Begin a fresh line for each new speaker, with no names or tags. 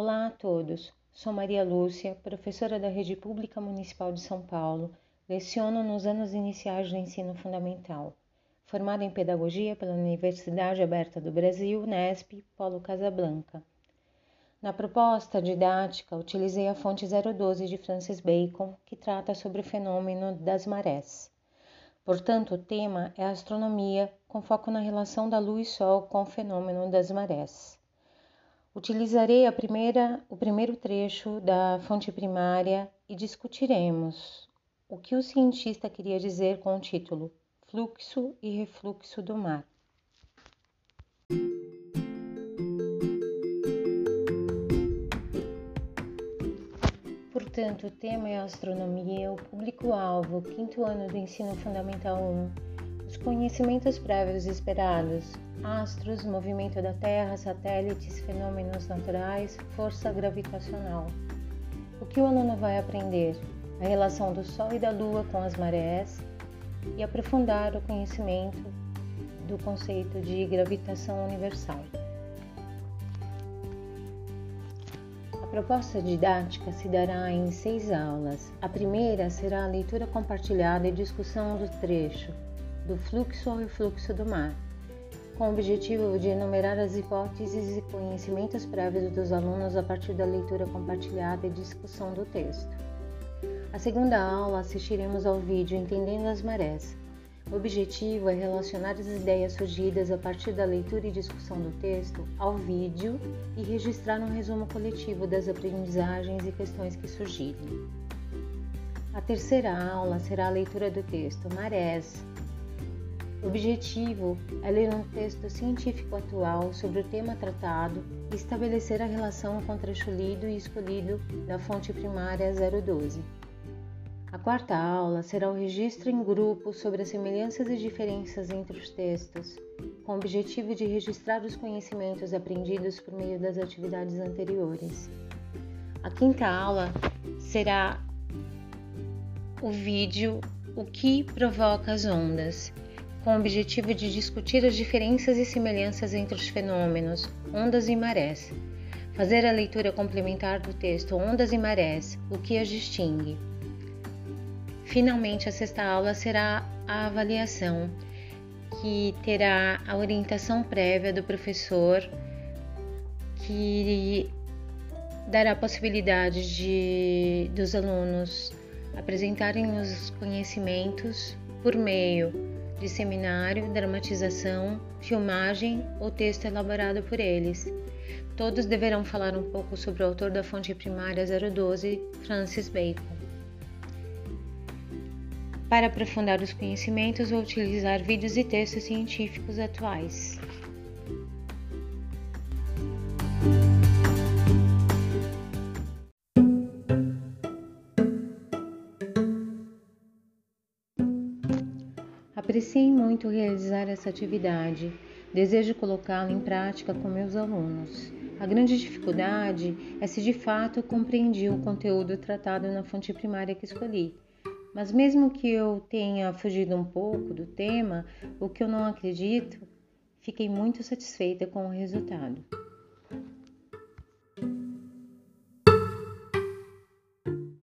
Olá a todos. Sou Maria Lúcia, professora da Rede Pública Municipal de São Paulo. Leciono nos anos iniciais do ensino fundamental. Formada em Pedagogia pela Universidade Aberta do Brasil, NESP, Polo Casablanca. Na proposta didática, utilizei a fonte 012 de Francis Bacon, que trata sobre o fenômeno das marés. Portanto, o tema é astronomia, com foco na relação da lua e sol com o fenômeno das marés. Utilizarei a primeira, o primeiro trecho da fonte primária e discutiremos o que o cientista queria dizer com o título Fluxo e Refluxo do Mar. Portanto, o tema é astronomia, o público-alvo, quinto ano do ensino fundamental 1, os conhecimentos prévios esperados, astros, movimento da Terra, satélites, fenômenos naturais, força gravitacional. O que o aluno vai aprender? A relação do Sol e da Lua com as marés e aprofundar o conhecimento do conceito de gravitação universal. A proposta didática se dará em seis aulas. A primeira será a leitura compartilhada e discussão do trecho do fluxo ao refluxo do mar com o objetivo de enumerar as hipóteses e conhecimentos prévios dos alunos a partir da leitura compartilhada e discussão do texto. A segunda aula assistiremos ao vídeo Entendendo as Marés. O objetivo é relacionar as ideias surgidas a partir da leitura e discussão do texto ao vídeo e registrar um resumo coletivo das aprendizagens e questões que surgirem. A terceira aula será a leitura do texto Marés, objetivo é ler um texto científico atual sobre o tema tratado e estabelecer a relação com o e escolhido da fonte primária 012. A quarta aula será o registro em grupo sobre as semelhanças e diferenças entre os textos, com o objetivo de registrar os conhecimentos aprendidos por meio das atividades anteriores. A quinta aula será o vídeo O que provoca as ondas com o objetivo de discutir as diferenças e semelhanças entre os fenômenos ondas e marés, fazer a leitura complementar do texto Ondas e Marés, o que as distingue. Finalmente, a sexta aula será a avaliação, que terá a orientação prévia do professor, que dará a possibilidade de, dos alunos apresentarem os conhecimentos por meio de seminário, dramatização, filmagem ou texto elaborado por eles. Todos deverão falar um pouco sobre o autor da fonte primária 012, Francis Bacon. Para aprofundar os conhecimentos, vou utilizar vídeos e textos científicos atuais. Apreciei muito realizar essa atividade. Desejo colocá-la em prática com meus alunos. A grande dificuldade é se de fato compreendi o conteúdo tratado na fonte primária que escolhi. Mas mesmo que eu tenha fugido um pouco do tema, o que eu não acredito, fiquei muito satisfeita com o resultado.